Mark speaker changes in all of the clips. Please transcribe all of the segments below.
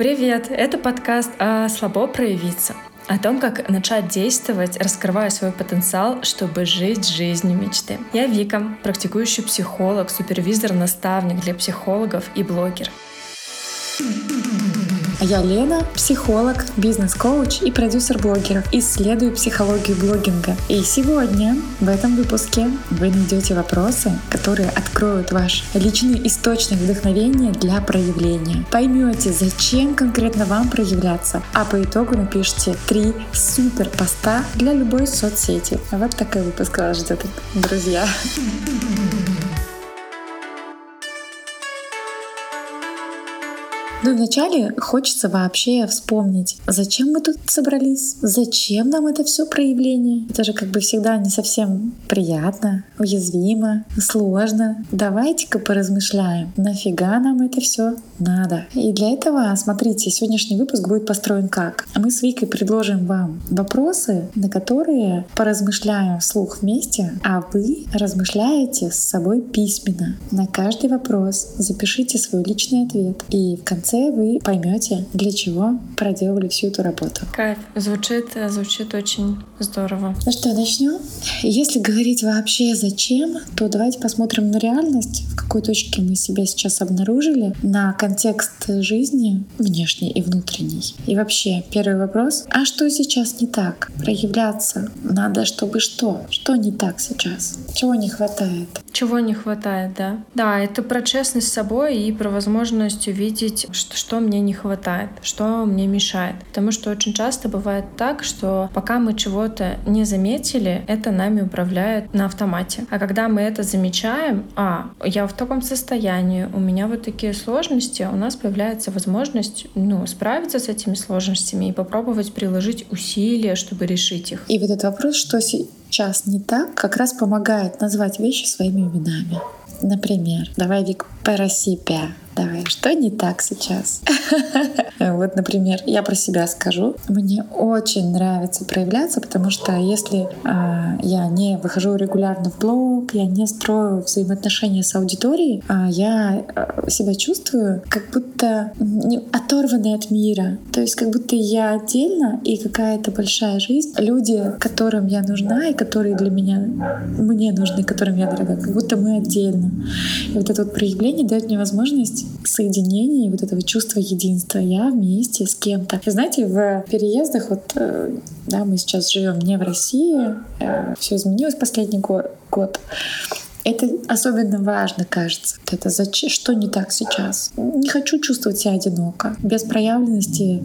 Speaker 1: Привет! Это подкаст о «Слабо проявиться». О том, как начать действовать, раскрывая свой потенциал, чтобы жить жизнью мечты. Я Вика, практикующий психолог, супервизор, наставник для психологов и блогер.
Speaker 2: Я Лена, психолог, бизнес-коуч и продюсер блогеров. Исследую психологию блогинга. И сегодня в этом выпуске вы найдете вопросы, которые откроют ваш личный источник вдохновения для проявления. Поймете, зачем конкретно вам проявляться, а по итогу напишите три супер поста для любой соцсети. Вот такой выпуск вас ждет, друзья. Ну, вначале хочется вообще вспомнить, зачем мы тут собрались, зачем нам это все проявление. Это же как бы всегда не совсем приятно, уязвимо, сложно. Давайте-ка поразмышляем, нафига нам это все надо. И для этого, смотрите, сегодняшний выпуск будет построен как? Мы с Викой предложим вам вопросы, на которые поразмышляем вслух вместе, а вы размышляете с собой письменно. На каждый вопрос запишите свой личный ответ. И в конце конце вы поймете, для чего проделали всю эту работу.
Speaker 1: Кайф. Звучит, звучит очень здорово.
Speaker 2: Ну что, начнем? Если говорить вообще зачем, то давайте посмотрим на реальность, в какой точке мы себя сейчас обнаружили, на контекст жизни внешний и внутренний. И вообще, первый вопрос, а что сейчас не так? Проявляться надо, чтобы что? Что не так сейчас? Чего не хватает?
Speaker 1: Чего не хватает, да? Да, это про честность с собой и про возможность увидеть, что, что мне не хватает, что мне мешает. Потому что очень часто бывает так, что пока мы чего-то не заметили, это нами управляет на автомате. А когда мы это замечаем, а, я в таком состоянии, у меня вот такие сложности, у нас появляется возможность ну, справиться с этими сложностями и попробовать приложить усилия, чтобы решить их.
Speaker 2: И вот этот вопрос, что сейчас не так, как раз помогает назвать вещи своими именами. Например, давай, Вик, про себя. Давай, что не так сейчас? Вот, например, я про себя скажу. Мне очень нравится проявляться, потому что если а, я не выхожу регулярно в блог, я не строю взаимоотношения с аудиторией, а я а, себя чувствую как будто оторванной от мира. То есть как будто я отдельно и какая-то большая жизнь. Люди, которым я нужна и которые для меня, мне нужны, которым я дорога, как будто мы отдельно. И вот это вот проявление дает мне возможность соединения и вот этого чувства единства. Я вместе с кем-то. И знаете, в переездах, вот, э, да, мы сейчас живем не в России, э, все изменилось последний год. год. Это особенно важно, кажется. Это зачем, что не так сейчас. Не хочу чувствовать себя одиноко. Без проявленности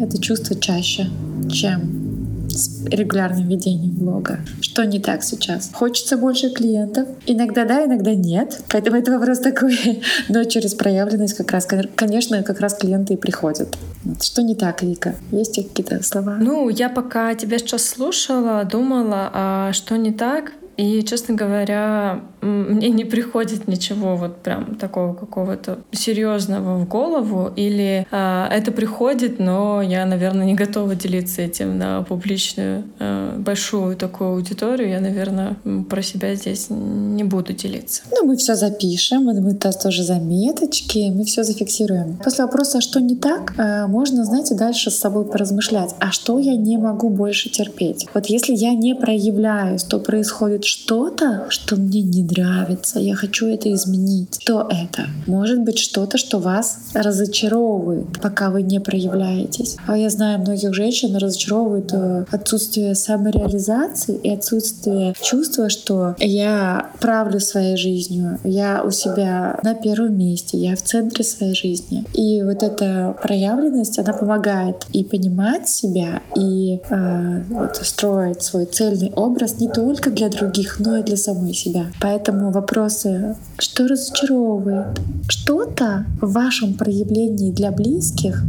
Speaker 2: это чувство чаще, чем с регулярным ведением блога. Что не так сейчас? Хочется больше клиентов. Иногда да, иногда нет. Поэтому это вопрос такой. Но через проявленность как раз, конечно, как раз клиенты и приходят. Что не так, Вика? Есть какие-то слова?
Speaker 1: Ну, я пока тебя сейчас слушала, думала, а что не так? И, честно говоря, мне не приходит ничего вот прям такого какого-то серьезного в голову. Или э, это приходит, но я, наверное, не готова делиться этим на публичную э, большую такую аудиторию. Я, наверное, про себя здесь не буду делиться.
Speaker 2: Ну, мы все запишем, мы тоже заметочки, мы все зафиксируем. После вопроса, что не так, э, можно, знаете, дальше с собой поразмышлять, а что я не могу больше терпеть? Вот если я не проявляюсь, то происходит что-то, что мне не нравится, я хочу это изменить. Что это? Может быть что-то, что вас разочаровывает, пока вы не проявляетесь. А я знаю, многих женщин разочаровывает э, отсутствие самореализации и отсутствие чувства, что я правлю своей жизнью, я у себя на первом месте, я в центре своей жизни. И вот эта проявленность, она помогает и понимать себя, и э, вот, строить свой цельный образ не только для других, но и для самой себя. Поэтому вопросы, что разочаровывает? Что-то в вашем проявлении для близких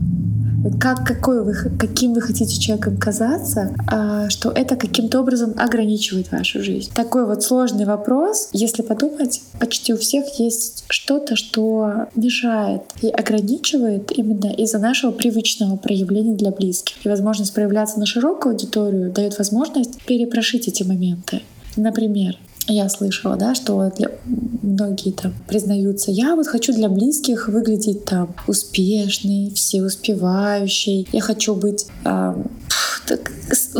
Speaker 2: как, какой вы, каким вы хотите человеком казаться, а, что это каким-то образом ограничивает вашу жизнь. Такой вот сложный вопрос, если подумать, почти у всех есть что-то, что мешает и ограничивает именно из-за нашего привычного проявления для близких. И возможность проявляться на широкую аудиторию дает возможность перепрошить эти моменты. Например, я слышала, да, что для, многие там признаются, я вот хочу для близких выглядеть там успешный, всеуспевающий, я хочу быть э,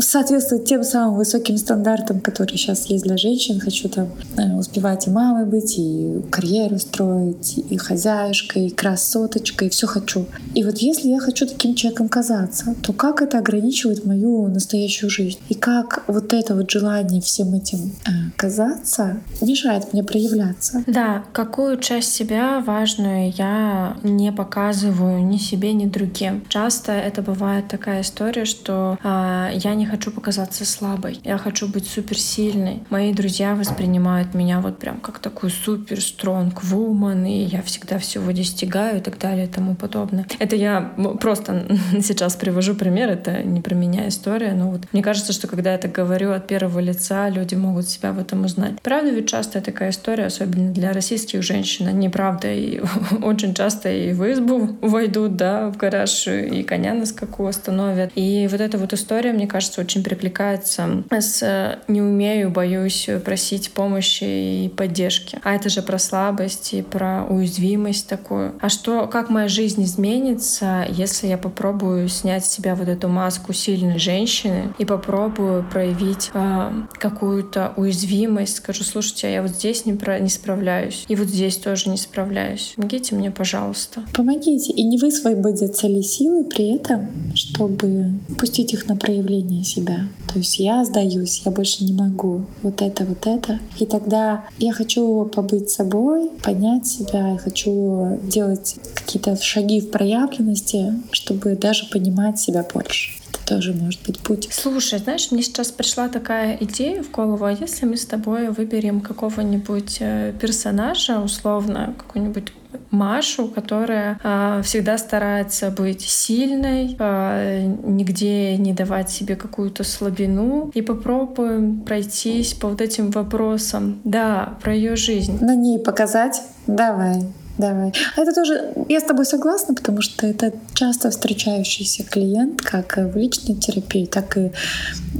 Speaker 2: соответствовать тем самым высоким стандартам, которые сейчас есть для женщин. Хочу там э, успевать и мамой быть, и карьеру строить, и хозяюшкой, и красоточкой, и все хочу. И вот если я хочу таким человеком казаться, то как это ограничивает мою настоящую жизнь? И как вот это вот желание всем этим э, казаться мешает мне проявляться?
Speaker 1: Да, какую часть себя важную я не показываю ни себе, ни другим. Часто это бывает такая история, что э, я не хочу показаться слабой, я хочу быть суперсильной. Мои друзья воспринимают меня вот прям как такую супер стронг woman, и я всегда всего достигаю и так далее и тому подобное. Это я просто сейчас привожу пример, это не про меня история, но вот мне кажется, что когда я так говорю от первого лица, люди могут себя в этом узнать. Правда ведь часто такая история, особенно для российских женщин, они правда и очень часто и в избу войдут, да, в гараж, и коня на скаку остановят. И вот эта вот история, мне кажется, очень перекликается с «не умею, боюсь просить помощи и поддержки». А это же про слабость и про уязвимость такую. А что, как моя жизнь изменится, если я попробую снять с себя вот эту маску сильной женщины и попробую проявить э, какую-то уязвимость, скажу, слушайте, а я вот здесь не, про, не справляюсь, и вот здесь тоже не справляюсь. Помогите мне, пожалуйста.
Speaker 2: Помогите, и не высвободятся ли силы при этом, чтобы пустить их на проявление себя. То есть я сдаюсь, я больше не могу. Вот это, вот это. И тогда я хочу побыть собой, поднять себя, я хочу делать какие-то шаги в проявленности, чтобы даже понимать себя больше тоже может быть путь.
Speaker 1: Слушай, знаешь, мне сейчас пришла такая идея в голову, а если мы с тобой выберем какого-нибудь э, персонажа, условно, какую-нибудь Машу, которая э, всегда старается быть сильной, э, нигде не давать себе какую-то слабину. И попробуем пройтись по вот этим вопросам, да, про ее жизнь.
Speaker 2: На ней показать. Давай. Давай. Это тоже, я с тобой согласна, потому что это часто встречающийся клиент, как в личной терапии, так и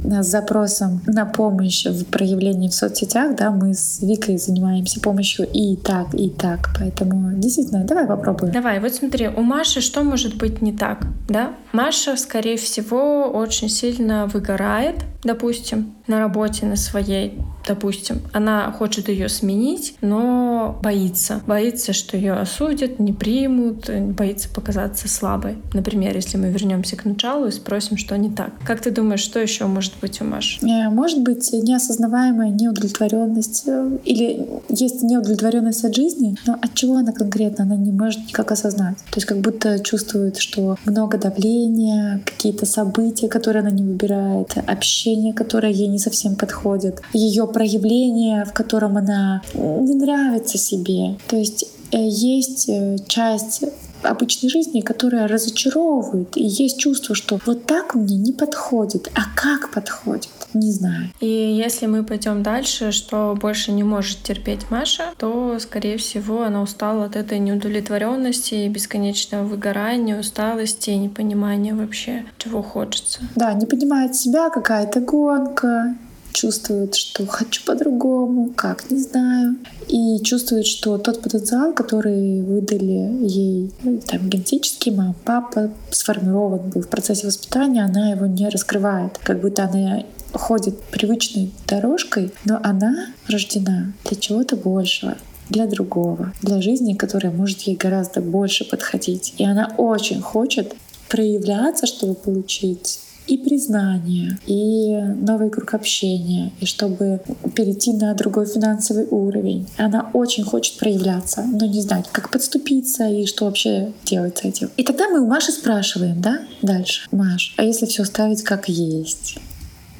Speaker 2: с запросом на помощь в проявлении в соцсетях. Да, мы с Викой занимаемся помощью и так, и так. Поэтому действительно, давай попробуем.
Speaker 1: Давай, вот смотри, у Маши что может быть не так? Да? Маша, скорее всего, очень сильно выгорает, допустим, на работе на своей, допустим, она хочет ее сменить, но боится. Боится, что ее осудят, не примут, боится показаться слабой. Например, если мы вернемся к началу и спросим, что не так. Как ты думаешь, что еще может быть у Маши?
Speaker 2: Э, может быть неосознаваемая неудовлетворенность э, или есть неудовлетворенность от жизни, но от чего она конкретно, она не может никак осознать. То есть как будто чувствует, что много давления, какие-то события, которые она не выбирает, общение, которое ей не совсем подходит, ее проявление, в котором она не нравится себе. То есть э, есть часть обычной жизни, которая разочаровывает. И есть чувство, что вот так мне не подходит. А как подходит? Не знаю.
Speaker 1: И если мы пойдем дальше, что больше не может терпеть Маша, то, скорее всего, она устала от этой неудовлетворенности, бесконечного выгорания, усталости и непонимания вообще, чего хочется.
Speaker 2: Да, не понимает себя, какая-то гонка, чувствует, что хочу по-другому, как, не знаю. И чувствует, что тот потенциал, который выдали ей ну, там, генетически, мама, папа, сформирован был в процессе воспитания, она его не раскрывает. Как будто она ходит привычной дорожкой, но она рождена для чего-то большего для другого, для жизни, которая может ей гораздо больше подходить. И она очень хочет проявляться, чтобы получить и признание, и новый круг общения, и чтобы перейти на другой финансовый уровень. Она очень хочет проявляться, но не знает, как подступиться и что вообще делать с этим. И тогда мы у Маши спрашиваем, да, дальше. Маш, а если все оставить как есть?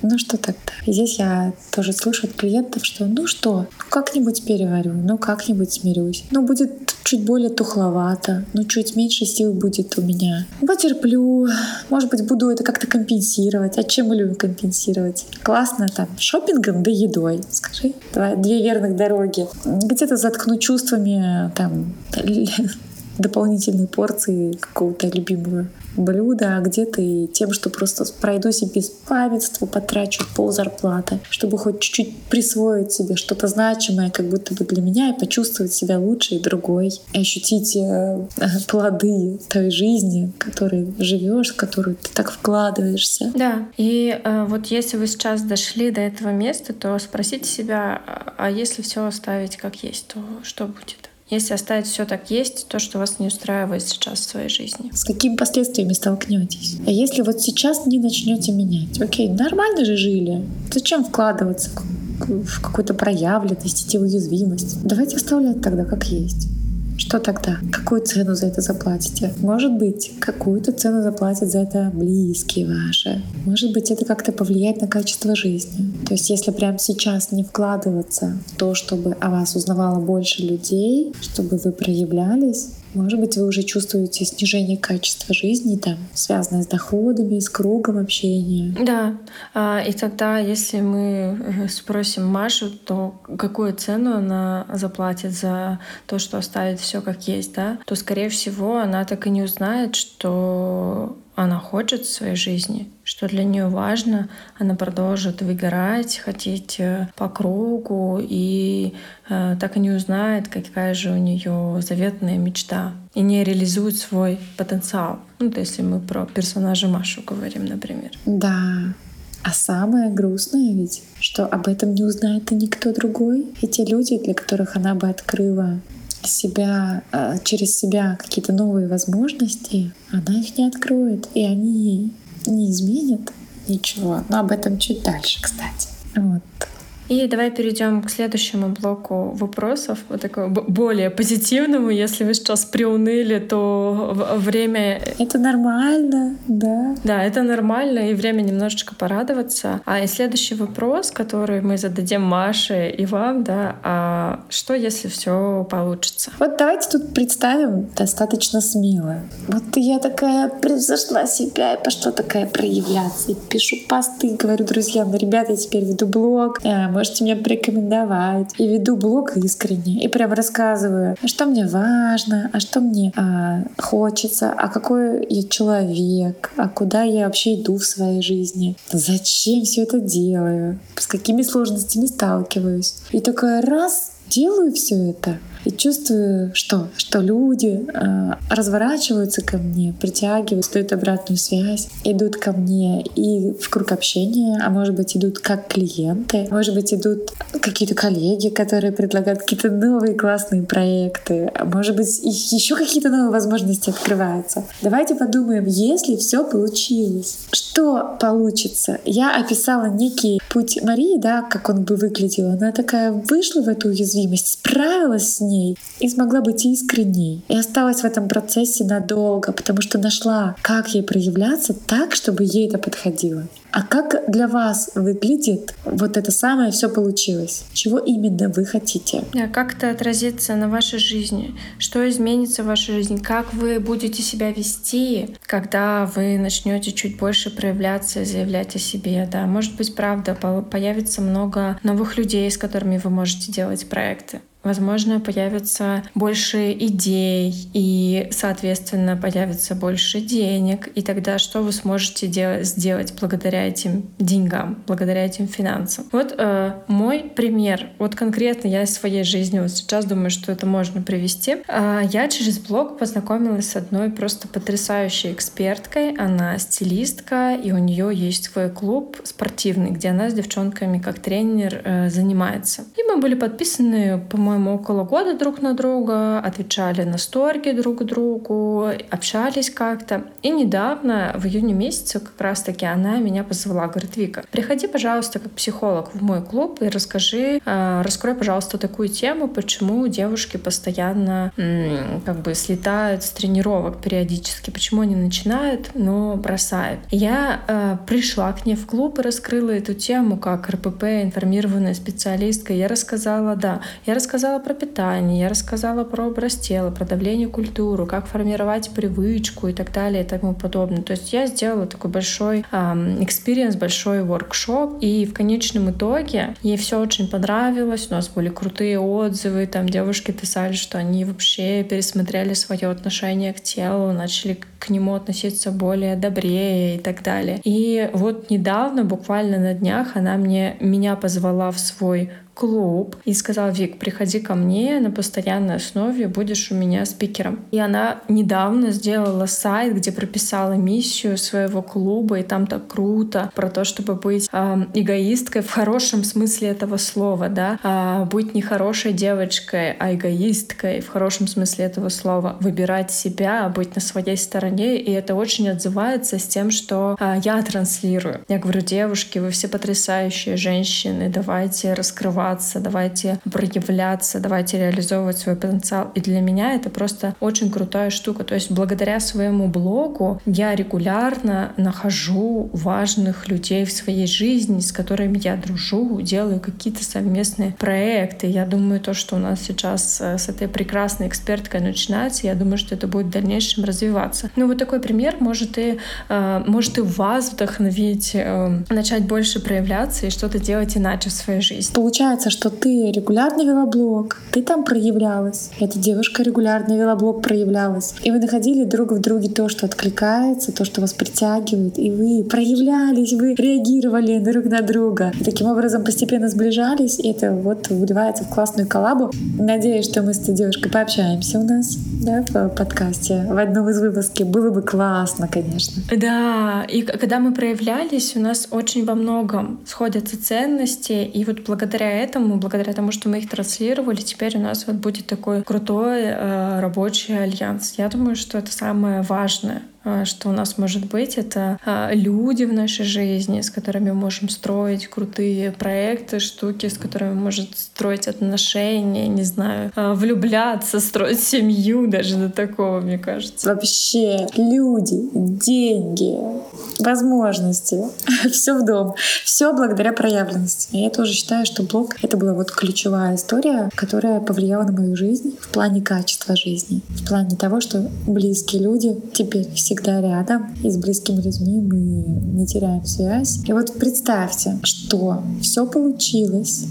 Speaker 2: Ну что тогда? Здесь я тоже слышу от клиентов, что ну что, как-нибудь переварю, ну как-нибудь смирюсь. Ну будет чуть более тухловато, ну чуть меньше сил будет у меня. Потерплю, может быть буду это как-то компенсировать. А чем мы любим компенсировать? Классно там, шопингом да едой. Скажи, давай, две верных дороги. Где-то заткну чувствами там дополнительной порции какого-то любимого блюда, а где-то и тем, что просто пройдусь и без памятства потрачу пол зарплаты, чтобы хоть чуть-чуть присвоить себе что-то значимое, как будто бы для меня, и почувствовать себя лучше и другой, и ощутить э, плоды той жизни, которой живешь, в которую ты так вкладываешься.
Speaker 1: Да, и э, вот если вы сейчас дошли до этого места, то спросите себя, а, а если все оставить как есть, то что будет? Если оставить все так есть, то, что вас не устраивает сейчас в своей жизни.
Speaker 2: С какими последствиями столкнетесь? А если вот сейчас не начнете менять? Окей, нормально же жили. Зачем вкладываться в какую-то проявленность, идти уязвимость? Давайте оставлять тогда как есть. Что тогда? Какую цену за это заплатите? Может быть, какую-то цену заплатят за это близкие ваши. Может быть, это как-то повлияет на качество жизни. То есть, если прямо сейчас не вкладываться в то, чтобы о вас узнавало больше людей, чтобы вы проявлялись, может быть, вы уже чувствуете снижение качества жизни, там, связанное с доходами, с кругом общения.
Speaker 1: Да. А, и тогда, если мы э, спросим Машу, то какую цену она заплатит за то, что оставит все как есть, да, то, скорее всего, она так и не узнает, что она хочет в своей жизни, что для нее важно, она продолжит выгорать, хотеть э, по кругу и э, так и не узнает, какая же у нее заветная мечта и не реализует свой потенциал. Ну, то если мы про персонажа Машу говорим, например.
Speaker 2: Да. А самое грустное ведь, что об этом не узнает и никто другой. Эти люди, для которых она бы открыла себя, э, через себя какие-то новые возможности, она их не откроет, и они не изменят ничего. Но об этом чуть дальше, кстати. Вот.
Speaker 1: И давай перейдем к следующему блоку вопросов, вот такому более позитивному. Если вы сейчас приуныли, то время...
Speaker 2: Это нормально, да.
Speaker 1: Да, это нормально, и время немножечко порадоваться. А и следующий вопрос, который мы зададим Маше и вам, да, а что, если все получится?
Speaker 2: Вот давайте тут представим достаточно смело. Вот я такая превзошла себя, и пошла такая проявляться. И пишу посты, говорю друзьям, ну, ребята, я теперь веду блог, э, можете мне порекомендовать. И веду блог искренне. И прям рассказываю, а что мне важно, а что мне а, хочется, а какой я человек, а куда я вообще иду в своей жизни, зачем все это делаю, с какими сложностями сталкиваюсь. И такая раз делаю все это, и чувствую, что, что люди э, разворачиваются ко мне, притягивают, дают обратную связь, идут ко мне и в круг общения, а может быть идут как клиенты, может быть идут какие-то коллеги, которые предлагают какие-то новые классные проекты, а может быть еще какие-то новые возможности открываются. Давайте подумаем, если все получилось, что получится? Я описала некий путь Марии, да, как он бы выглядел. Она такая вышла в эту уязвимость, справилась с ней и смогла быть искренней. И осталась в этом процессе надолго, потому что нашла, как ей проявляться так, чтобы ей это подходило. А как для вас выглядит вот это самое все получилось? Чего именно вы хотите?
Speaker 1: А как это отразится на вашей жизни? Что изменится в вашей жизни? Как вы будете себя вести, когда вы начнете чуть больше проявляться, заявлять о себе? Да, может быть, правда, появится много новых людей, с которыми вы можете делать проекты. Возможно, появится больше идей и, соответственно, появится больше денег. И тогда что вы сможете делать, сделать благодаря этим деньгам, благодаря этим финансам? Вот э, мой пример. Вот конкретно я из своей жизни вот сейчас думаю, что это можно привести. Э, я через блог познакомилась с одной просто потрясающей эксперткой. Она стилистка, и у нее есть свой клуб спортивный, где она с девчонками как тренер э, занимается. И мы были подписаны, по по-моему, около года друг на друга, отвечали на сторги друг другу, общались как-то. И недавно, в июне месяце, как раз-таки она меня позвала, говорит, Вика, приходи, пожалуйста, как психолог в мой клуб и расскажи, э, раскрой, пожалуйста, такую тему, почему девушки постоянно как бы слетают с тренировок периодически, почему они начинают, но бросают. Я э, пришла к ней в клуб и раскрыла эту тему как РПП, информированная специалистка. Я рассказала, да, я рассказала рассказала про питание, я рассказала про образ тела, про давление культуру, как формировать привычку и так далее и тому подобное. То есть я сделала такой большой experience, большой воркшоп, и в конечном итоге ей все очень понравилось. У нас были крутые отзывы, там девушки писали, что они вообще пересмотрели свое отношение к телу, начали к нему относиться более добрее и так далее. И вот недавно, буквально на днях, она мне меня позвала в свой клуб и сказала, Вик, приходи ко мне на постоянной основе, будешь у меня спикером. И она недавно сделала сайт, где прописала миссию своего клуба, и там так круто про то, чтобы быть э, эгоисткой в хорошем смысле этого слова, да, а быть не хорошей девочкой, а эгоисткой в хорошем смысле этого слова, выбирать себя, быть на своей стороне, и это очень отзывается с тем, что э, я транслирую. Я говорю, девушки, вы все потрясающие женщины, давайте раскрывать развиваться, давайте проявляться, давайте реализовывать свой потенциал. И для меня это просто очень крутая штука. То есть благодаря своему блогу я регулярно нахожу важных людей в своей жизни, с которыми я дружу, делаю какие-то совместные проекты. Я думаю, то, что у нас сейчас э, с этой прекрасной эксперткой начинается, я думаю, что это будет в дальнейшем развиваться. Ну вот такой пример может и, э, может и вас вдохновить, э, начать больше проявляться и что-то делать иначе в своей жизни.
Speaker 2: Получается, получается, что ты регулярно вела блог, ты там проявлялась, эта девушка регулярно вела блог, проявлялась, и вы находили друг в друге то, что откликается, то, что вас притягивает, и вы проявлялись, вы реагировали друг на друга. И таким образом постепенно сближались, и это вот выливается в классную коллабу. Надеюсь, что мы с этой девушкой пообщаемся у нас да, в подкасте в одном из выпусков. Было бы классно, конечно.
Speaker 1: Да, и когда мы проявлялись, у нас очень во многом сходятся ценности, и вот благодаря этому, благодаря тому, что мы их транслировали, теперь у нас вот будет такой крутой э, рабочий альянс. Я думаю, что это самое важное что у нас может быть, это а, люди в нашей жизни, с которыми мы можем строить крутые проекты, штуки, с которыми можем строить отношения, не знаю, а, влюбляться, строить семью, даже до такого, мне кажется.
Speaker 2: Вообще, люди, деньги, возможности, все в дом. Все благодаря проявленности. И я тоже считаю, что блог — это была вот ключевая история, которая повлияла на мою жизнь в плане качества жизни, в плане того, что близкие люди теперь всегда рядом, и с близкими людьми мы не теряем связь. И вот представьте, что все получилось,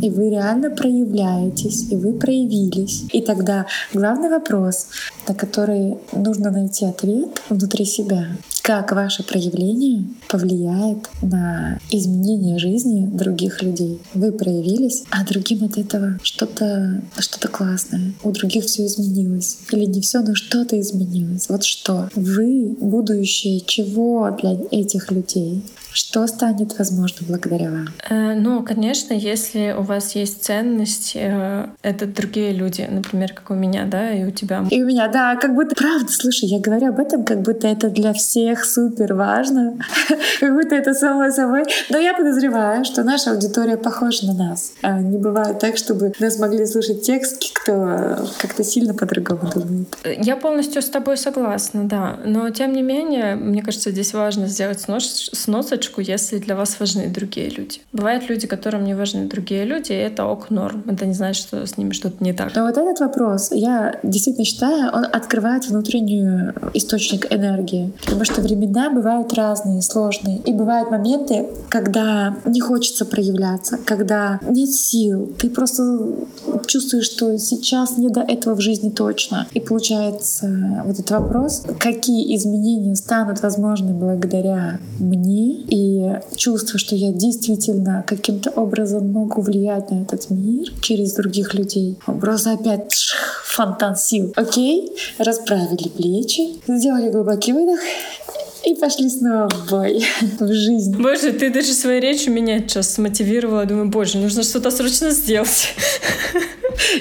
Speaker 2: и вы реально проявляетесь, и вы проявились. И тогда главный вопрос, на который нужно найти ответ внутри себя, как ваше проявление повлияет на изменение жизни других людей. Вы проявились, а другим от этого что-то что классное. У других все изменилось. Или не все, но что-то изменилось. Вот что? Вы будущее чего для этих людей? Что станет возможно благодаря вам?
Speaker 1: Э, ну, конечно, если у вас есть ценность, э, это другие люди, например, как у меня, да, и у тебя.
Speaker 2: И у меня, да, как будто, правда, слушай, я говорю об этом, как будто это для всех супер важно, как будто это само собой. Но я подозреваю, что наша аудитория похожа на нас. А не бывает так, чтобы нас могли слушать текст, кто как-то сильно по-другому думает.
Speaker 1: Я полностью с тобой согласна, да. Но тем не менее, мне кажется, здесь важно сделать снос, сносочку если для вас важны другие люди. Бывают люди, которым не важны другие люди, и это ок норм. Это не значит, что с ними что-то не так.
Speaker 2: Но вот этот вопрос, я действительно считаю, он открывает внутреннюю источник энергии. Потому что времена бывают разные, сложные. И бывают моменты, когда не хочется проявляться, когда нет сил. Ты просто чувствуешь, что сейчас не до этого в жизни точно. И получается вот этот вопрос, какие изменения станут возможны благодаря мне и чувство, что я действительно каким-то образом могу влиять на этот мир через других людей. Просто опять фонтан сил. Окей, расправили плечи, сделали глубокий выдох и пошли снова в бой, в жизнь.
Speaker 1: Боже, ты даже своей речью меня сейчас смотивировала. Думаю, боже, нужно что-то срочно сделать.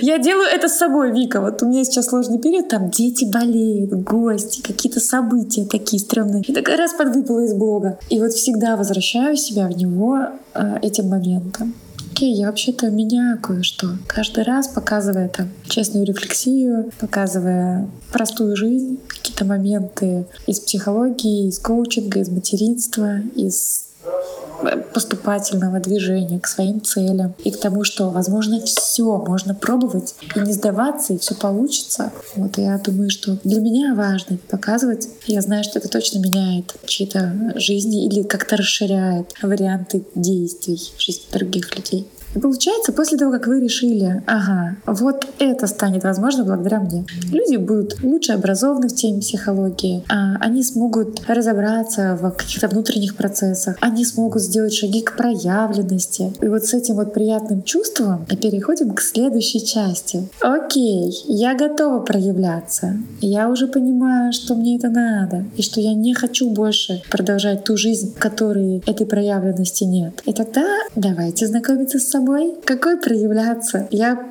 Speaker 2: Я делаю это с собой, Вика. Вот у меня сейчас сложный период, там дети болеют, гости, какие-то события такие стрёмные. И такая раз подвыпала из блога. И вот всегда возвращаю себя в него э, этим моментом. Окей, я вообще-то меняю кое-что. Каждый раз показывая там честную рефлексию, показывая простую жизнь, какие-то моменты из психологии, из коучинга, из материнства, из поступательного движения к своим целям и к тому, что, возможно, все можно пробовать и не сдаваться, и все получится. Вот я думаю, что для меня важно показывать. Я знаю, что это точно меняет чьи-то жизни или как-то расширяет варианты действий в жизни других людей. И получается, после того, как вы решили, ага, вот это станет возможно благодаря мне, люди будут лучше образованы в теме психологии, а они смогут разобраться в каких-то внутренних процессах, они смогут сделать шаги к проявленности. И вот с этим вот приятным чувством переходим к следующей части. Окей, я готова проявляться. Я уже понимаю, что мне это надо, и что я не хочу больше продолжать ту жизнь, в которой этой проявленности нет. И тогда давайте знакомиться с собой собой, какой проявляться. Я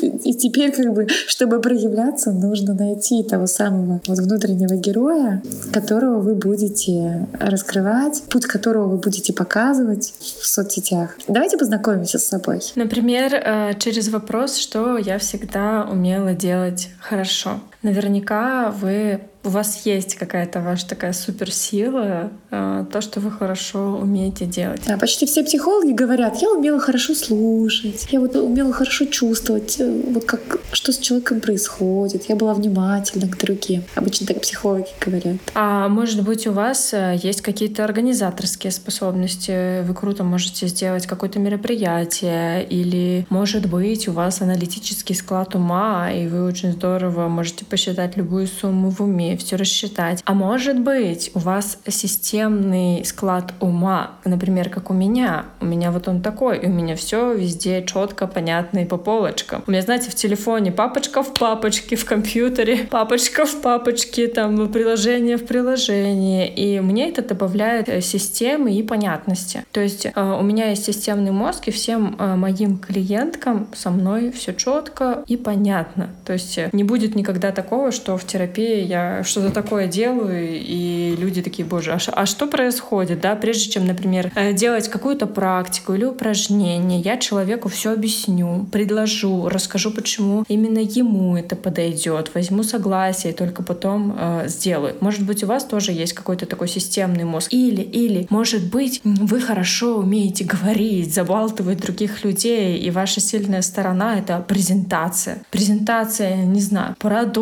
Speaker 2: и теперь, как бы, чтобы проявляться, нужно найти того самого вот внутреннего героя, которого вы будете раскрывать, путь которого вы будете показывать в соцсетях. Давайте познакомимся с собой.
Speaker 1: Например, э, через вопрос, что я всегда умела делать хорошо. Наверняка вы у вас есть какая-то ваша такая суперсила, э, то, что вы хорошо умеете делать.
Speaker 2: Да, почти все психологи говорят, я умела хорошо слушать, я вот умела хорошо чувствовать, э, вот как что с человеком происходит, я была внимательна к другим. Обычно так психологи говорят.
Speaker 1: А может быть у вас э, есть какие-то организаторские способности, вы круто можете сделать какое-то мероприятие, или может быть у вас аналитический склад ума, и вы очень здорово можете посчитать любую сумму в уме, все рассчитать. А может быть, у вас системный склад ума, например, как у меня. У меня вот он такой, и у меня все везде четко, понятно и по полочкам. У меня, знаете, в телефоне папочка в папочке, в компьютере папочка в папочке, там приложение в приложении. И мне это добавляет э, системы и понятности. То есть э, у меня есть системный мозг, и всем э, моим клиенткам со мной все четко и понятно. То есть не будет никогда такого, что в терапии я что-то такое делаю, и люди такие, боже, а, а что происходит, да, прежде чем, например, э, делать какую-то практику или упражнение, я человеку все объясню, предложу, расскажу, почему именно ему это подойдет, возьму согласие и только потом э, сделаю. Может быть, у вас тоже есть какой-то такой системный мозг. Или, или, может быть, вы хорошо умеете говорить, забалтывать других людей, и ваша сильная сторона — это презентация. Презентация, не знаю,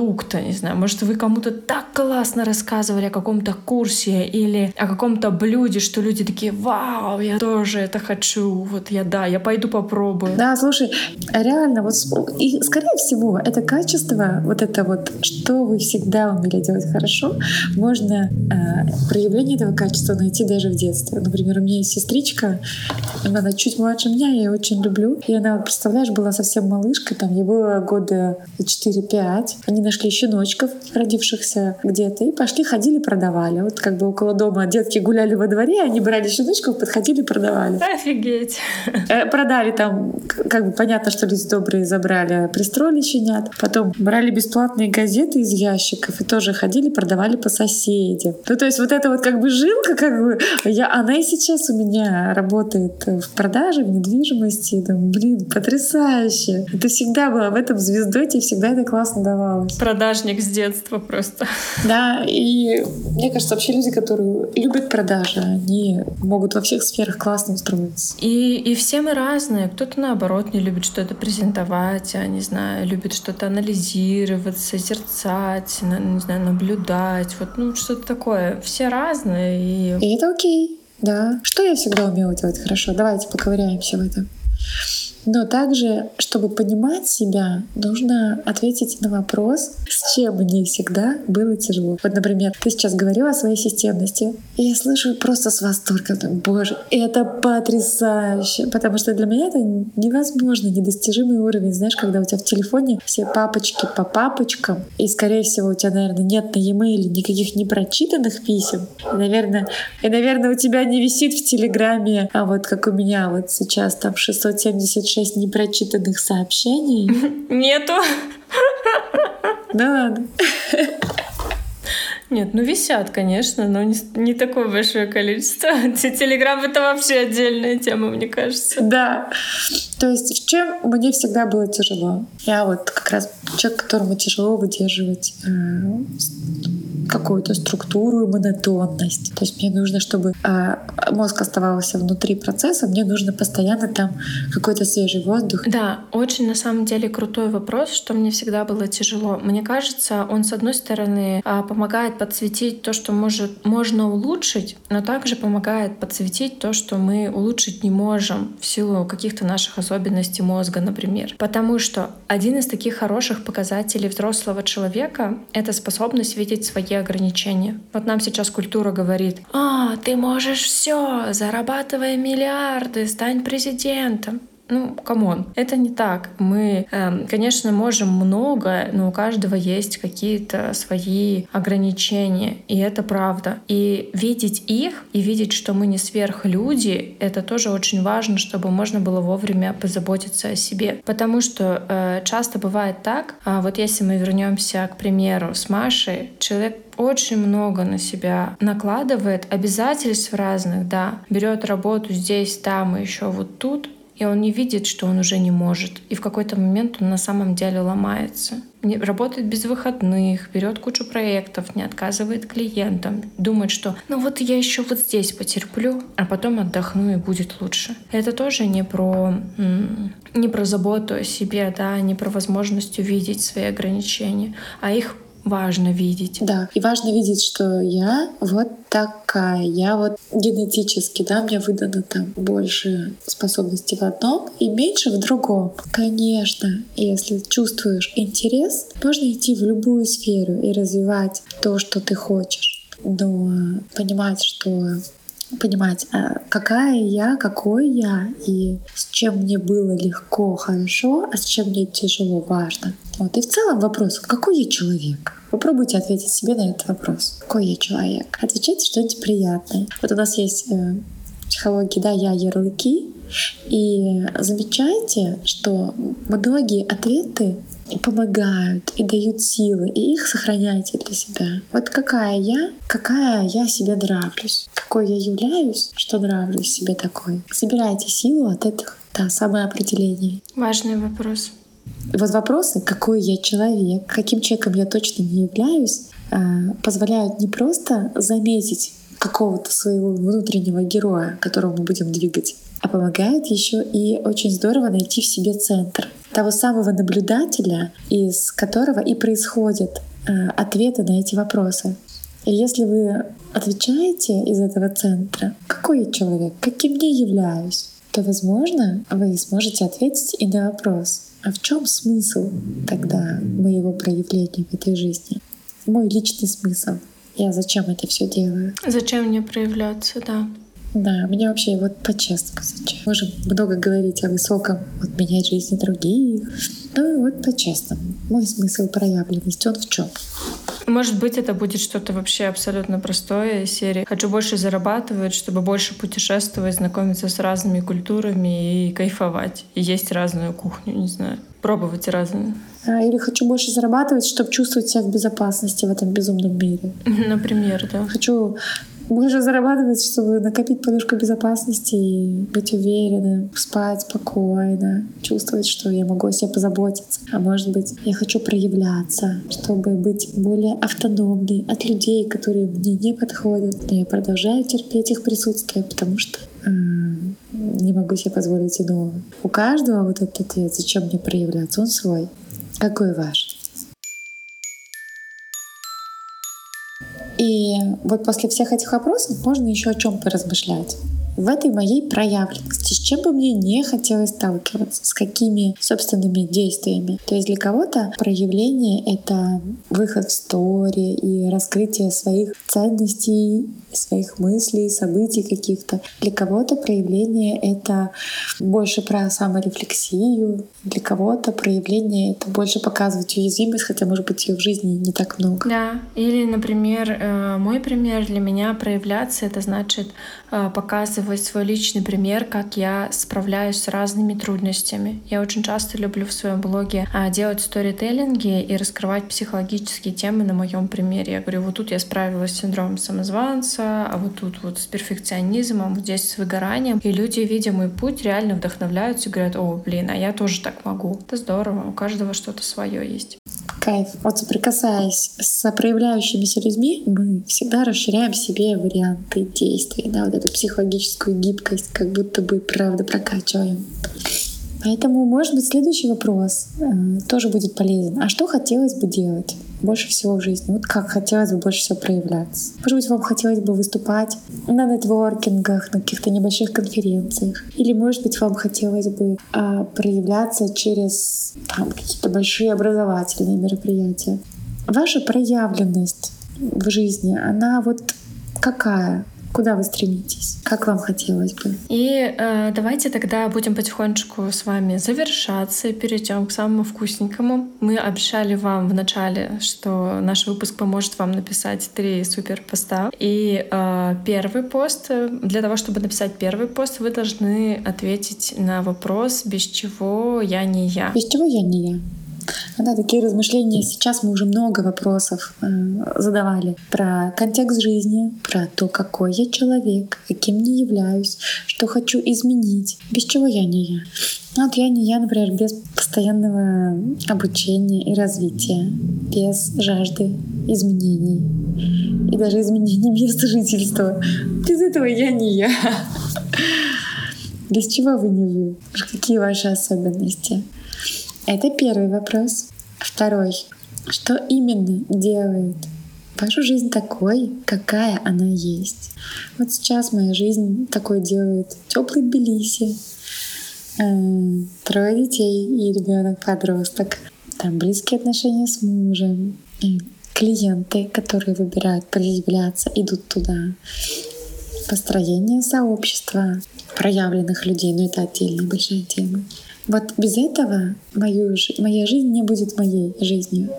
Speaker 1: продукта, не знаю, может, вы кому-то так классно рассказывали о каком-то курсе или о каком-то блюде, что люди такие, вау, я тоже это хочу, вот я да, я пойду попробую.
Speaker 2: Да, слушай, реально, вот и скорее всего это качество, вот это вот, что вы всегда умели делать хорошо, можно э, проявление этого качества найти даже в детстве. Например, у меня есть сестричка, она чуть младше меня, я ее очень люблю, и она, представляешь, была совсем малышкой, там ей было года 4-5, они нашли щеночков, родившихся где-то, и пошли, ходили, продавали. Вот как бы около дома детки гуляли во дворе, они брали щеночков, подходили, продавали.
Speaker 1: Офигеть.
Speaker 2: Э, продали там, как бы понятно, что люди добрые забрали, пристроили щенят. Потом брали бесплатные газеты из ящиков и тоже ходили, продавали по соседям. Ну, то есть вот эта вот как бы жилка, как бы, я, она и сейчас у меня работает в продаже, в недвижимости. Там, блин, потрясающе. Ты всегда была в этом звездой, тебе всегда это классно давалось.
Speaker 1: Продажник с детства просто.
Speaker 2: Да, и мне кажется, вообще люди, которые любят продажи, они могут во всех сферах классно устроиться.
Speaker 1: И, и все мы разные. Кто-то, наоборот, не любит что-то презентовать, а, не знаю, любит что-то анализировать, созерцать, не знаю, наблюдать. Вот, ну, что-то такое. Все разные. И...
Speaker 2: и это окей, да. Что я всегда умела делать хорошо? Давайте поковыряемся в этом. Но также, чтобы понимать себя, нужно ответить на вопрос, с чем мне всегда было тяжело. Вот, например, ты сейчас говорила о своей системности, и я слышу просто с восторгом, боже, это потрясающе, потому что для меня это невозможно, недостижимый уровень. Знаешь, когда у тебя в телефоне все папочки по папочкам, и, скорее всего, у тебя, наверное, нет на e-mail никаких непрочитанных писем, и, наверное, и, наверное, у тебя не висит в Телеграме, а вот как у меня вот сейчас там 676 шесть непрочитанных сообщений.
Speaker 1: Нету.
Speaker 2: Да ладно.
Speaker 1: Нет, ну висят, конечно, но не, не такое большое количество. Телеграм — это вообще отдельная тема, мне кажется.
Speaker 2: Да. То есть в чем мне всегда было тяжело? Я вот как раз человек, которому тяжело выдерживать э, какую-то структуру и монотонность. То есть мне нужно, чтобы а, мозг оставался внутри процесса, мне нужно постоянно там какой-то свежий воздух.
Speaker 1: Да, очень на самом деле крутой вопрос, что мне всегда было тяжело. Мне кажется, он с одной стороны а, помогает подсветить то, что может, можно улучшить, но также помогает подсветить то, что мы улучшить не можем в силу каких-то наших особенностей мозга, например. Потому что один из таких хороших показателей взрослого человека — это способность видеть свои ограничения. Вот нам сейчас культура говорит, а, ты можешь все, зарабатывай миллиарды, стань президентом. Ну, come on, это не так. Мы, э, конечно, можем много, но у каждого есть какие-то свои ограничения, и это правда. И видеть их, и видеть, что мы не сверхлюди, это тоже очень важно, чтобы можно было вовремя позаботиться о себе. Потому что э, часто бывает так, а вот если мы вернемся, к примеру, с Машей, человек очень много на себя накладывает, обязательств разных, да, берет работу здесь, там и еще вот тут, и он не видит, что он уже не может. И в какой-то момент он на самом деле ломается. Работает без выходных, берет кучу проектов, не отказывает клиентам, думает, что ну вот я еще вот здесь потерплю, а потом отдохну и будет лучше. Это тоже не про не про заботу о себе, да, не про возможность увидеть свои ограничения, а их важно видеть.
Speaker 2: Да, и важно видеть, что я вот такая, я вот генетически, да, мне выдано там больше способностей в одном и меньше в другом. Конечно, если чувствуешь интерес, можно идти в любую сферу и развивать то, что ты хочешь. Но понимать, что понимать, а какая я, какой я, и с чем мне было легко, хорошо, а с чем мне тяжело, важно. Вот. И в целом вопрос, какой я человек? Попробуйте ответить себе на этот вопрос. Какой я человек? Отвечайте что-нибудь приятное. Вот у нас есть э, психология, да, я ярлыки. И замечайте, что многие ответы и помогают, и дают силы, и их сохраняйте для себя. Вот какая я, какая я себе нравлюсь, какой я являюсь, что нравлюсь себе такой. Собирайте силу от этих да, самоопределений.
Speaker 1: Важный вопрос.
Speaker 2: Вот вопросы, какой я человек, каким человеком я точно не являюсь, э, позволяют не просто заметить какого-то своего внутреннего героя, которого мы будем двигать, а помогает еще и очень здорово найти в себе центр того самого наблюдателя, из которого и происходят э, ответы на эти вопросы. И если вы отвечаете из этого центра, какой я человек, каким я являюсь, то, возможно, вы сможете ответить и на вопрос, а в чем смысл тогда моего проявления в этой жизни? Мой личный смысл. Я зачем это все делаю?
Speaker 1: Зачем мне проявляться, да.
Speaker 2: Да, мне вообще вот по-честному зачем. Можем много говорить о высоком, вот менять жизни других. Ну вот по-честному. Мой смысл проявленности, он в чем?
Speaker 1: Может быть, это будет что-то вообще абсолютно простое из серии «Хочу больше зарабатывать, чтобы больше путешествовать, знакомиться с разными культурами и кайфовать. И есть разную кухню, не знаю. Пробовать разные.
Speaker 2: А, или хочу больше зарабатывать, чтобы чувствовать себя в безопасности в этом безумном мире.
Speaker 1: Например, да.
Speaker 2: Хочу больше зарабатывать, чтобы накопить подушку безопасности и быть уверенным, спать спокойно, чувствовать, что я могу о себе позаботиться. А может быть, я хочу проявляться, чтобы быть более автономной от людей, которые мне не подходят. Но я продолжаю терпеть их присутствие, потому что э, не могу себе позволить иного. У каждого вот этот ответ, зачем мне проявляться, он свой. Какой ваш? И вот после всех этих вопросов можно еще о чем поразмышлять в этой моей проявленности, с чем бы мне не хотелось сталкиваться, с какими собственными действиями. То есть для кого-то проявление — это выход в стори и раскрытие своих ценностей, своих мыслей, событий каких-то. Для кого-то проявление — это больше про саморефлексию, для кого-то проявление — это больше показывать уязвимость, хотя, может быть, ее в жизни не так много.
Speaker 1: Да, или, например, э, мой пример для меня проявляться — это значит показывать показывать свой личный пример, как я справляюсь с разными трудностями. Я очень часто люблю в своем блоге а, делать сторителлинги и раскрывать психологические темы на моем примере. Я говорю, вот тут я справилась с синдромом самозванца, а вот тут вот с перфекционизмом, вот здесь с выгоранием. И люди, видя мой путь, реально вдохновляются и говорят, о, блин, а я тоже так могу. Это здорово, у каждого что-то свое есть.
Speaker 2: Кайф. Вот соприкасаясь с проявляющимися людьми, мы всегда расширяем себе варианты действий, да, эту психологическую гибкость, как будто бы правда прокачиваем. Поэтому, может быть, следующий вопрос э, тоже будет полезен. А что хотелось бы делать больше всего в жизни? Вот как хотелось бы больше всего проявляться? Может быть, вам хотелось бы выступать на нетворкингах, на каких-то небольших конференциях? Или, может быть, вам хотелось бы э, проявляться через там, какие-то большие образовательные мероприятия? Ваша проявленность в жизни, она вот какая? Куда вы стремитесь? Как вам хотелось бы?
Speaker 1: И э, давайте тогда будем потихонечку с вами завершаться и перейдем к самому вкусненькому. Мы обещали вам в начале, что наш выпуск поможет вам написать три супер поста. И э, первый пост, для того, чтобы написать первый пост, вы должны ответить на вопрос, без чего я не я.
Speaker 2: Без чего я не я? Да, такие размышления. Сейчас мы уже много вопросов э, задавали про контекст жизни, про то, какой я человек, каким не являюсь, что хочу изменить, без чего я не я. Ну, вот я не я, например, без постоянного обучения и развития, без жажды изменений и даже изменений места жительства. Без этого я не я. Без чего вы не вы? Какие ваши особенности? Это первый вопрос. Второй. Что именно делает вашу жизнь такой, какая она есть? Вот сейчас моя жизнь такой делает теплый Тбилиси, э, трое детей и ребенок подросток, там близкие отношения с мужем, и клиенты, которые выбирают проявляться, идут туда, построение сообщества проявленных людей, но это отдельная большая тема. Вот без этого мою, моя жизнь не будет моей жизнью.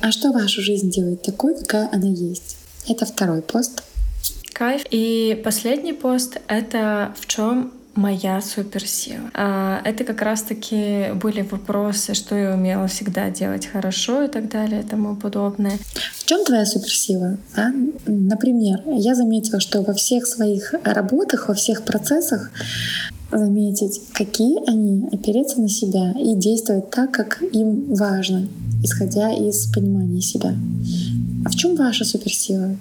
Speaker 2: А что вашу жизнь делает такой, какая она есть? Это второй пост.
Speaker 1: Кайф. И последний пост — это в чем моя суперсила. А это как раз-таки были вопросы, что я умела всегда делать хорошо и так далее и тому подобное.
Speaker 2: В чем твоя суперсила? А? Например, я заметила, что во всех своих работах, во всех процессах заметить, какие они, опереться на себя и действовать так, как им важно, исходя из понимания себя. А в чем ваша суперсила?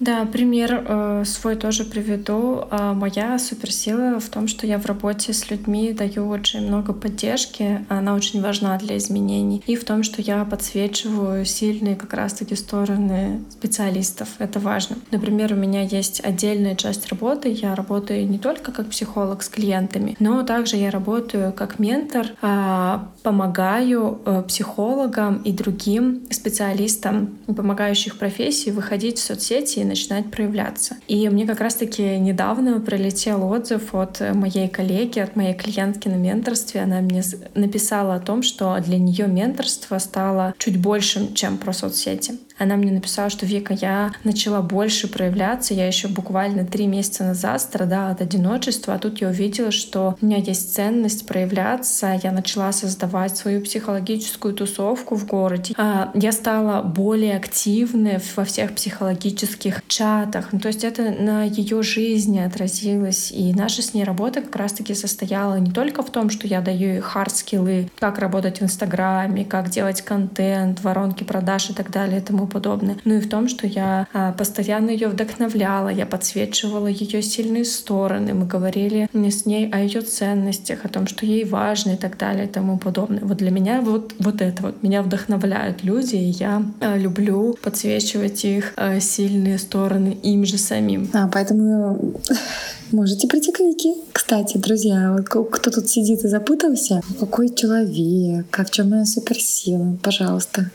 Speaker 1: Да, пример э, свой тоже приведу. Э, моя суперсила в том, что я в работе с людьми даю очень много поддержки, она очень важна для изменений, и в том, что я подсвечиваю сильные как раз-таки стороны специалистов. Это важно. Например, у меня есть отдельная часть работы. Я работаю не только как психолог с клиентами, но также я работаю как ментор, э, помогаю э, психологам и другим специалистам, помогающих профессии, выходить в соцсети соцсети и начинать проявляться. И мне как раз-таки недавно прилетел отзыв от моей коллеги, от моей клиентки на менторстве. Она мне написала о том, что для нее менторство стало чуть большим, чем про соцсети. Она мне написала, что Вика, я начала больше проявляться. Я еще буквально три месяца назад страдала от одиночества, а тут я увидела, что у меня есть ценность проявляться. Я начала создавать свою психологическую тусовку в городе. А, я стала более активной во всех психологических чатах. Ну, то есть это на ее жизни отразилось. И наша с ней работа как раз-таки состояла не только в том, что я даю ей хард-скиллы, как работать в Инстаграме, как делать контент, воронки продаж и так далее и подобное. Ну и в том, что я а, постоянно ее вдохновляла, я подсвечивала ее сильные стороны, мы говорили с ней о ее ценностях, о том, что ей важно и так далее и тому подобное. Вот для меня вот, вот это вот меня вдохновляют люди, и я а, люблю подсвечивать их а, сильные стороны им же самим.
Speaker 2: А, поэтому Можете прийти к Вике. Кстати, друзья, кто тут сидит и запутался, какой человек, а в чем моя суперсила, пожалуйста,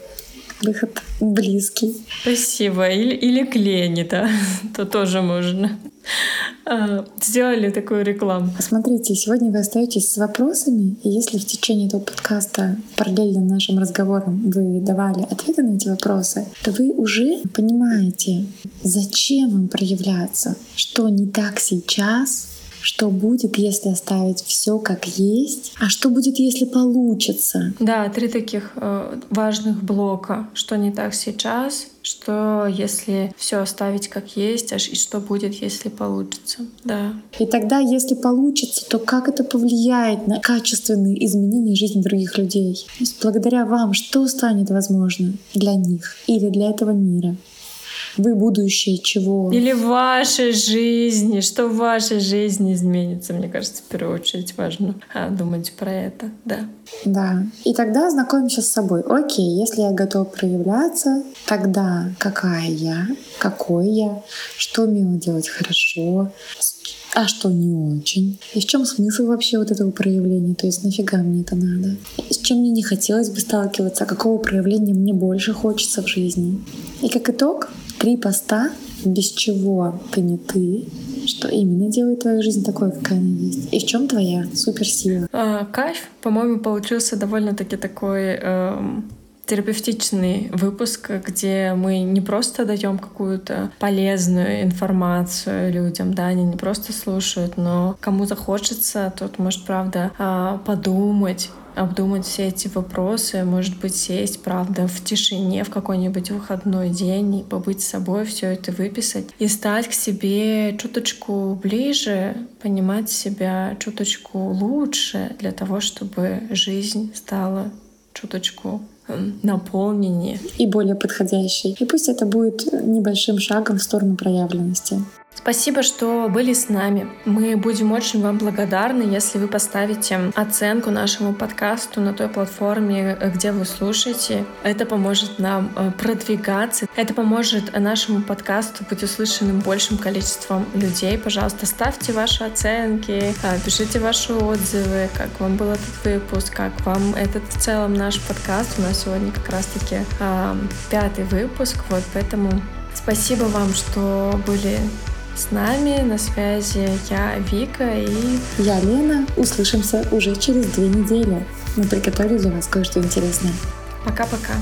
Speaker 2: выход близкий.
Speaker 1: Спасибо. Или, или к Лене, да, то тоже можно. А, сделали такую рекламу.
Speaker 2: Смотрите, сегодня вы остаетесь с вопросами, и если в течение этого подкаста параллельно нашим разговорам вы давали ответы на эти вопросы, то вы уже понимаете, зачем вам проявляться, что не так сейчас, что будет, если оставить все как есть, а что будет, если получится.
Speaker 1: Да, три таких э, важных блока. Что не так сейчас, что если все оставить как есть, аж и что будет, если получится. Да.
Speaker 2: И тогда, если получится, то как это повлияет на качественные изменения жизни других людей? То есть благодаря вам что станет возможно для них или для этого мира? Вы будущее чего?
Speaker 1: Или в вашей жизни, что в вашей жизни изменится, мне кажется, в первую очередь важно а, думать про это, да.
Speaker 2: Да. И тогда знакомимся с собой. Окей, если я готов проявляться, тогда какая я, какой я, что умею делать хорошо, а что не очень. И в чем смысл вообще вот этого проявления? То есть нафига мне это надо? С чем мне не хотелось бы сталкиваться? А какого проявления мне больше хочется в жизни? И как итог, три поста, без чего ты не ты, что именно делает твою жизнь такой, какая она есть? И в чем твоя суперсила?
Speaker 1: А, кайф, по-моему, получился довольно-таки такой эм, терапевтичный выпуск, где мы не просто даем какую-то полезную информацию людям, да, они не просто слушают, но кому захочется, тот может, правда, а, подумать, обдумать все эти вопросы, может быть, сесть, правда, в тишине в какой-нибудь выходной день и побыть с собой, все это выписать и стать к себе чуточку ближе, понимать себя чуточку лучше для того, чтобы жизнь стала чуточку наполненнее.
Speaker 2: И более подходящий. И пусть это будет небольшим шагом в сторону проявленности.
Speaker 1: Спасибо, что были с нами. Мы будем очень вам благодарны, если вы поставите оценку нашему подкасту на той платформе, где вы слушаете. Это поможет нам э, продвигаться. Это поможет нашему подкасту быть услышанным большим количеством людей. Пожалуйста, ставьте ваши оценки, э, пишите ваши отзывы, как вам был этот выпуск, как вам этот в целом наш подкаст. У нас сегодня как раз-таки э, пятый выпуск, вот поэтому Спасибо вам, что были с нами на связи я, Вика и...
Speaker 2: Я, Лена. Услышимся уже через две недели. Мы приготовили для вас кое-что интересное.
Speaker 1: Пока-пока.